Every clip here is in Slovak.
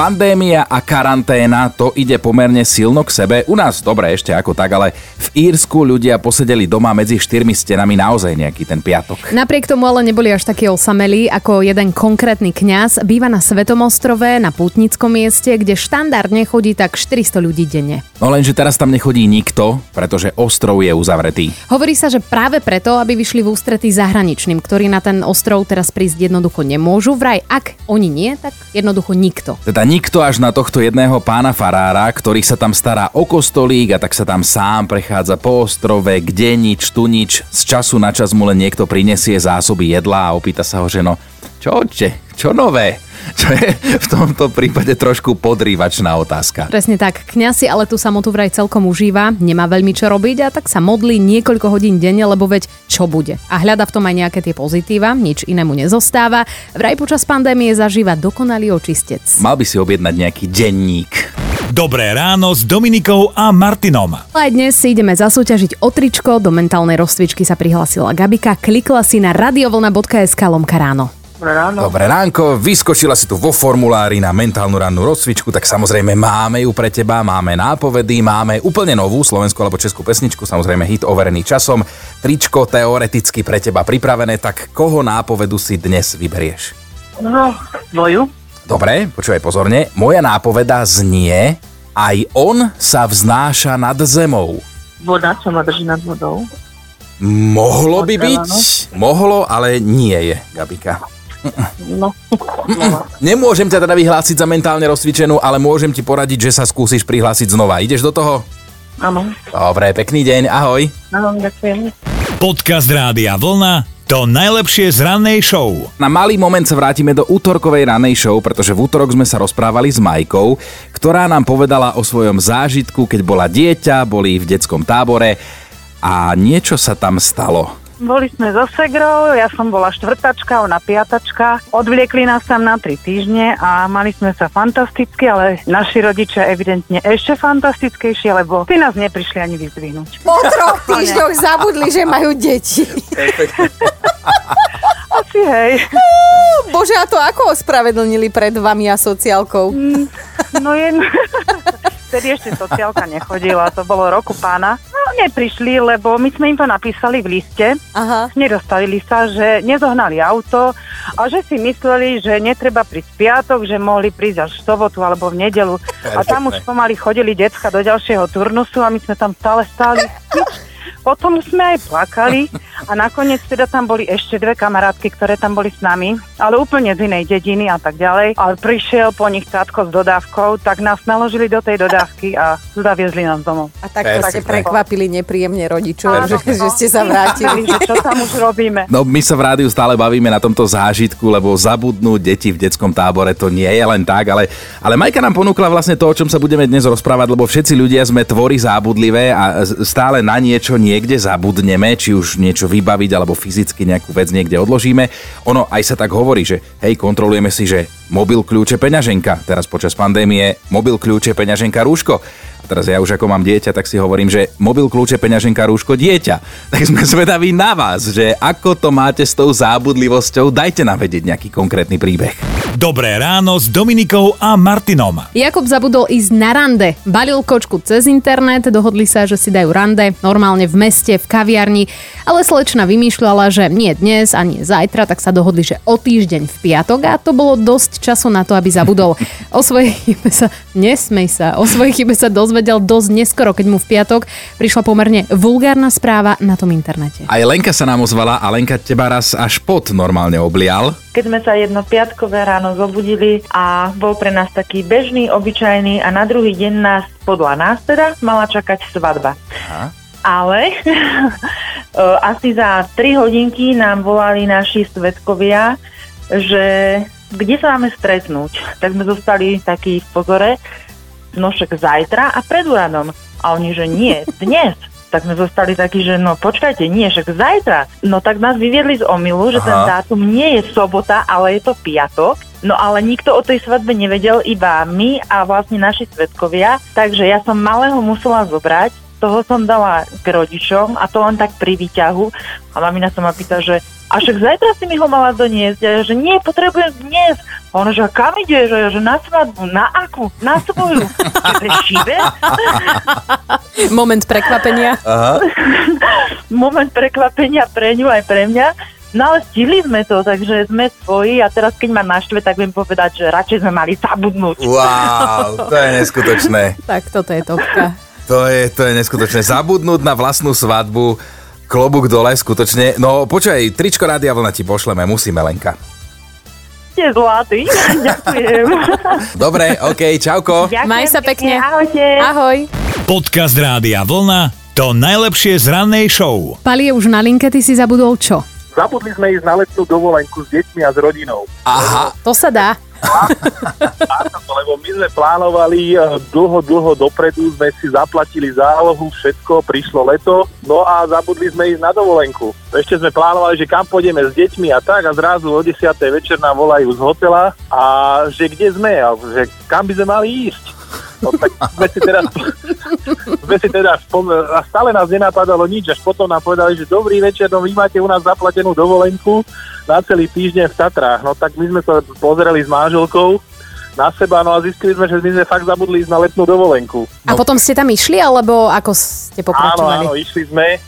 Pandémia a karanténa, to ide pomerne silno k sebe. U nás dobre ešte ako tak, ale v Írsku ľudia posedeli doma medzi štyrmi stenami naozaj nejaký ten piatok. Napriek tomu ale neboli až takí osamelí ako jeden konkrétny kňaz. Býva na Svetomostrove, na pútnickom mieste, kde štandardne chodí tak 400 ľudí denne. No lenže teraz tam nechodí nikto, pretože ostrov je uzavretý. Hovorí sa, že práve preto, aby vyšli v ústretí zahraničným, ktorí na ten ostrov teraz prísť jednoducho nemôžu. Vraj, ak oni nie, tak jednoducho nikto. Teda nikto až na tohto jedného pána farára, ktorý sa tam stará o kostolík a tak sa tam sám prechádza po ostrove, kde nič, tu nič. Z času na čas mu len niekto prinesie zásoby jedla a opýta sa ho, že no, čo oče, čo nové? Čo je v tomto prípade trošku podrývačná otázka. Presne tak. Kňaz si ale tú samotu vraj celkom užíva, nemá veľmi čo robiť a tak sa modlí niekoľko hodín denne, lebo veď čo bude. A hľada v tom aj nejaké tie pozitíva, nič inému nezostáva. Vraj počas pandémie zažíva dokonalý očistec. Mal by si objednať nejaký denník. Dobré ráno s Dominikou a Martinom. Aj dnes si ideme zasúťažiť o tričko, do mentálnej rozcvičky sa prihlásila Gabika, klikla si na radiovlna.sk lomka ráno. Dobré ráno. Dobré ránko, vyskočila si tu vo formulári na mentálnu rannú rozcvičku, tak samozrejme máme ju pre teba, máme nápovedy, máme úplne novú slovenskú alebo českú pesničku, samozrejme hit overený časom, tričko teoreticky pre teba pripravené, tak koho nápovedu si dnes vyberieš? No, tvoju. Dobre, počúvaj pozorne, moja nápoveda znie, aj on sa vznáša nad zemou. Voda, čo ma drží nad vodou. Mohlo by byť, mohlo, ale nie je, Gabika. No. Nemôžem ťa teda vyhlásiť za mentálne rozcvičenú, ale môžem ti poradiť, že sa skúsiš prihlásiť znova. Ideš do toho? Áno. Dobre, pekný deň, ahoj. Áno, ďakujem. Podcast Rádia Vlna. To najlepšie z rannej show. Na malý moment sa vrátime do útorkovej ranej show, pretože v útorok sme sa rozprávali s Majkou, ktorá nám povedala o svojom zážitku, keď bola dieťa, boli v detskom tábore a niečo sa tam stalo. Boli sme so Segrou, ja som bola štvrtačka, ona piatačka. Odvliekli nás tam na tri týždne a mali sme sa fantasticky, ale naši rodičia evidentne ešte fantastickejšie, lebo ty nás neprišli ani vyzdvihnúť. Po troch týždňoch zabudli, že majú deti. Asi hej. Bože, a to ako ospravedlnili pred vami a sociálkou? No je... Vtedy ešte sociálka nechodila, to bolo roku pána. Neprišli, lebo my sme im to napísali v liste. Aha. Nedostavili sa, že nezohnali auto a že si mysleli, že netreba prísť piatok, že mohli prísť až v sobotu alebo v nedelu. A tam už pomaly chodili decka do ďalšieho turnusu a my sme tam stále stáli. Nič. Potom sme aj plakali a nakoniec teda tam boli ešte dve kamarátky, ktoré tam boli s nami, ale úplne z inej dediny a tak ďalej. Ale prišiel po nich tátko s dodávkou, tak nás naložili do tej dodávky a zaviezli nás domov. A takto ste Perfektné. prekvapili nepríjemne rodičov, že, no. že ste sa vrátili. Že čo tam už robíme? No my sa v rádiu stále bavíme na tomto zážitku, lebo zabudnúť deti v detskom tábore to nie je len tak, ale, ale Majka nám ponúkla vlastne to, o čom sa budeme dnes rozprávať, lebo všetci ľudia sme tvory zábudlivé a stále na niečo niekde zabudneme, či už niečo vybaviť alebo fyzicky nejakú vec niekde odložíme. Ono aj sa tak hovorí, že hej, kontrolujeme si, že mobil, kľúče, peňaženka. Teraz počas pandémie mobil, kľúče, peňaženka, rúško. Teraz ja už ako mám dieťa, tak si hovorím, že mobil, kľúče, peňaženka, rúško, dieťa. Tak sme zvedaví na vás, že ako to máte s tou zábudlivosťou, dajte nám vedieť nejaký konkrétny príbeh. Dobré ráno s Dominikou a Martinom. Jakub zabudol ísť na rande. Balil kočku cez internet, dohodli sa, že si dajú rande, normálne v meste, v kaviarni, ale slečna vymýšľala, že nie dnes a nie zajtra, tak sa dohodli, že o týždeň v piatok a to bolo dosť času na to, aby zabudol. O svojej chybe sa, nesmej sa, o svojej chybe sa dozvedel dosť neskoro, keď mu v piatok prišla pomerne vulgárna správa na tom internete. Aj Lenka sa nám ozvala a Lenka teba raz až pod normálne oblial. Keď sme sa jedno piatkové ráno zobudili a bol pre nás taký bežný, obyčajný a na druhý deň nás, podľa nás teda, mala čakať svadba. Aha. Ale asi za 3 hodinky nám volali naši svetkovia, že kde sa máme stretnúť. Tak sme zostali takí v pozore, no však zajtra a pred úradom. A oni, že nie, dnes. Tak sme zostali takí, že no počkajte, nie, však zajtra. No tak nás vyviedli z omilu, že Aha. ten dátum nie je sobota, ale je to piatok. No ale nikto o tej svadbe nevedel, iba my a vlastne naši svetkovia. Takže ja som malého musela zobrať toho som dala k rodičom a to len tak pri výťahu. A mamina sa ma pýta, že a však zajtra si mi ho mala doniesť. A ja, že nie, potrebujem dnes. A ona, že a kam ide? Že, že na svadbu, na akú? Na svoju. Moment prekvapenia. Moment prekvapenia pre ňu aj pre mňa. No ale stihli sme to, takže sme svoji a teraz keď ma naštve, tak viem povedať, že radšej sme mali zabudnúť. Wow, to je neskutočné. Tak toto je topka. To je, to je neskutočné. Zabudnúť na vlastnú svadbu, klobúk dole, skutočne. No počkaj, tričko Rádia Vlna ti pošleme, musíme, Lenka. Ste zlatý. Ďakujem. Dobre, OK, čauko. Ďakujem Maj sa pekne. Ahojte. Ahoj. Podcast Rádia Vlna to najlepšie z rannej show. Pali je už na linke, ty si zabudol čo? Zabudli sme ísť na letnú dovolenku s deťmi a s rodinou. Aha, To sa dá. Áno, lebo my sme plánovali eh, dlho, dlho dopredu, sme si zaplatili zálohu, všetko, prišlo leto, no a zabudli sme ísť na dovolenku. Ešte sme plánovali, že kam pôjdeme s deťmi a tak a zrazu o 10. večer nám volajú z hotela a že kde sme a že kam by sme mali ísť. No tak sme si teraz, sme si teda spom- a stále nás nenapadalo nič, až potom nám povedali, že dobrý večer, no vy máte u nás zaplatenú dovolenku na celý týždeň v Tatrách. No tak my sme sa pozreli s manželkou na seba, no a zistili sme, že my sme fakt zabudli ísť na letnú dovolenku. A potom ste tam išli, alebo ako ste Áno, pokračovali? áno, išli sme.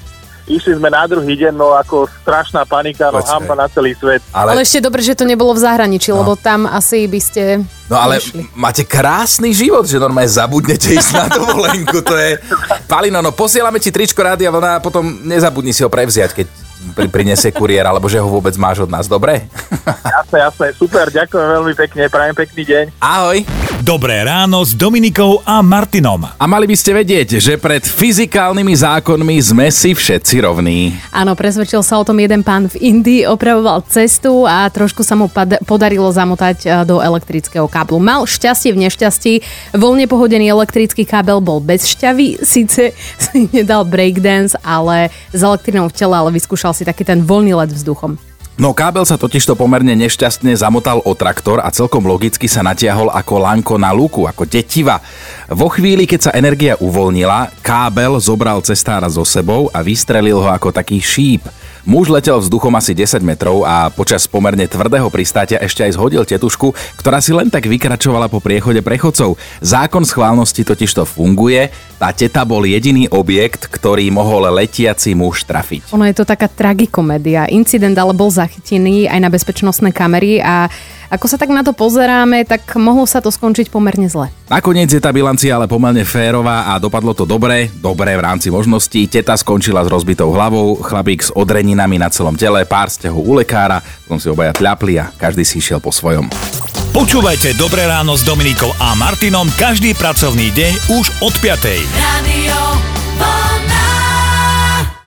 Išli sme na druhý deň, no ako strašná panika, no Počkaj. hamba na celý svet. Ale ale, ešte dobre, že to nebolo v zahraničí, lebo tam asi by ste no ale nešli. máte krásny život, že normálne zabudnete ísť na dovolenku, to je... Palino, no posielame ti tričko Rádia Vlna a potom nezabudni si ho prevziať, keď pri, prinesie kuriér, alebo že ho vôbec máš od nás, dobre? Jasné, jasné, super, ďakujem veľmi pekne, prajem pekný deň. Ahoj. Dobré ráno s Dominikou a Martinom. A mali by ste vedieť, že pred fyzikálnymi zákonmi sme si všetci rovní. Áno, presvedčil sa o tom jeden pán v Indii, opravoval cestu a trošku sa mu pad- podarilo zamotať e, do elektrického káblu. Mal šťastie v nešťastí, voľne pohodený elektrický kábel bol bez šťavy, síce si nedal breakdance, ale s elektrinou v tele, ale vyskúšal si taký ten voľný let vzduchom. No kábel sa totižto pomerne nešťastne zamotal o traktor a celkom logicky sa natiahol ako lanko na lúku, ako tetiva. Vo chvíli, keď sa energia uvoľnila, kábel zobral cestára so sebou a vystrelil ho ako taký šíp. Muž letel vzduchom asi 10 metrov a počas pomerne tvrdého pristátia ešte aj zhodil tetušku, ktorá si len tak vykračovala po priechode prechodcov. Zákon schválnosti totižto funguje, tá teta bol jediný objekt, ktorý mohol letiaci muž trafiť. Ono je to taká tragikomédia. Incident ale bol zachytený aj na bezpečnostné kamery a ako sa tak na to pozeráme, tak mohlo sa to skončiť pomerne zle. Nakoniec je tá bilancia ale pomerne férová a dopadlo to dobre, dobre v rámci možností. Teta skončila s rozbitou hlavou, chlapík s odreninami na celom tele, pár stehov u lekára, potom si obaja tľapli a každý si išiel po svojom. Počúvajte Dobré ráno s Dominikou a Martinom každý pracovný deň už od 5. Radio.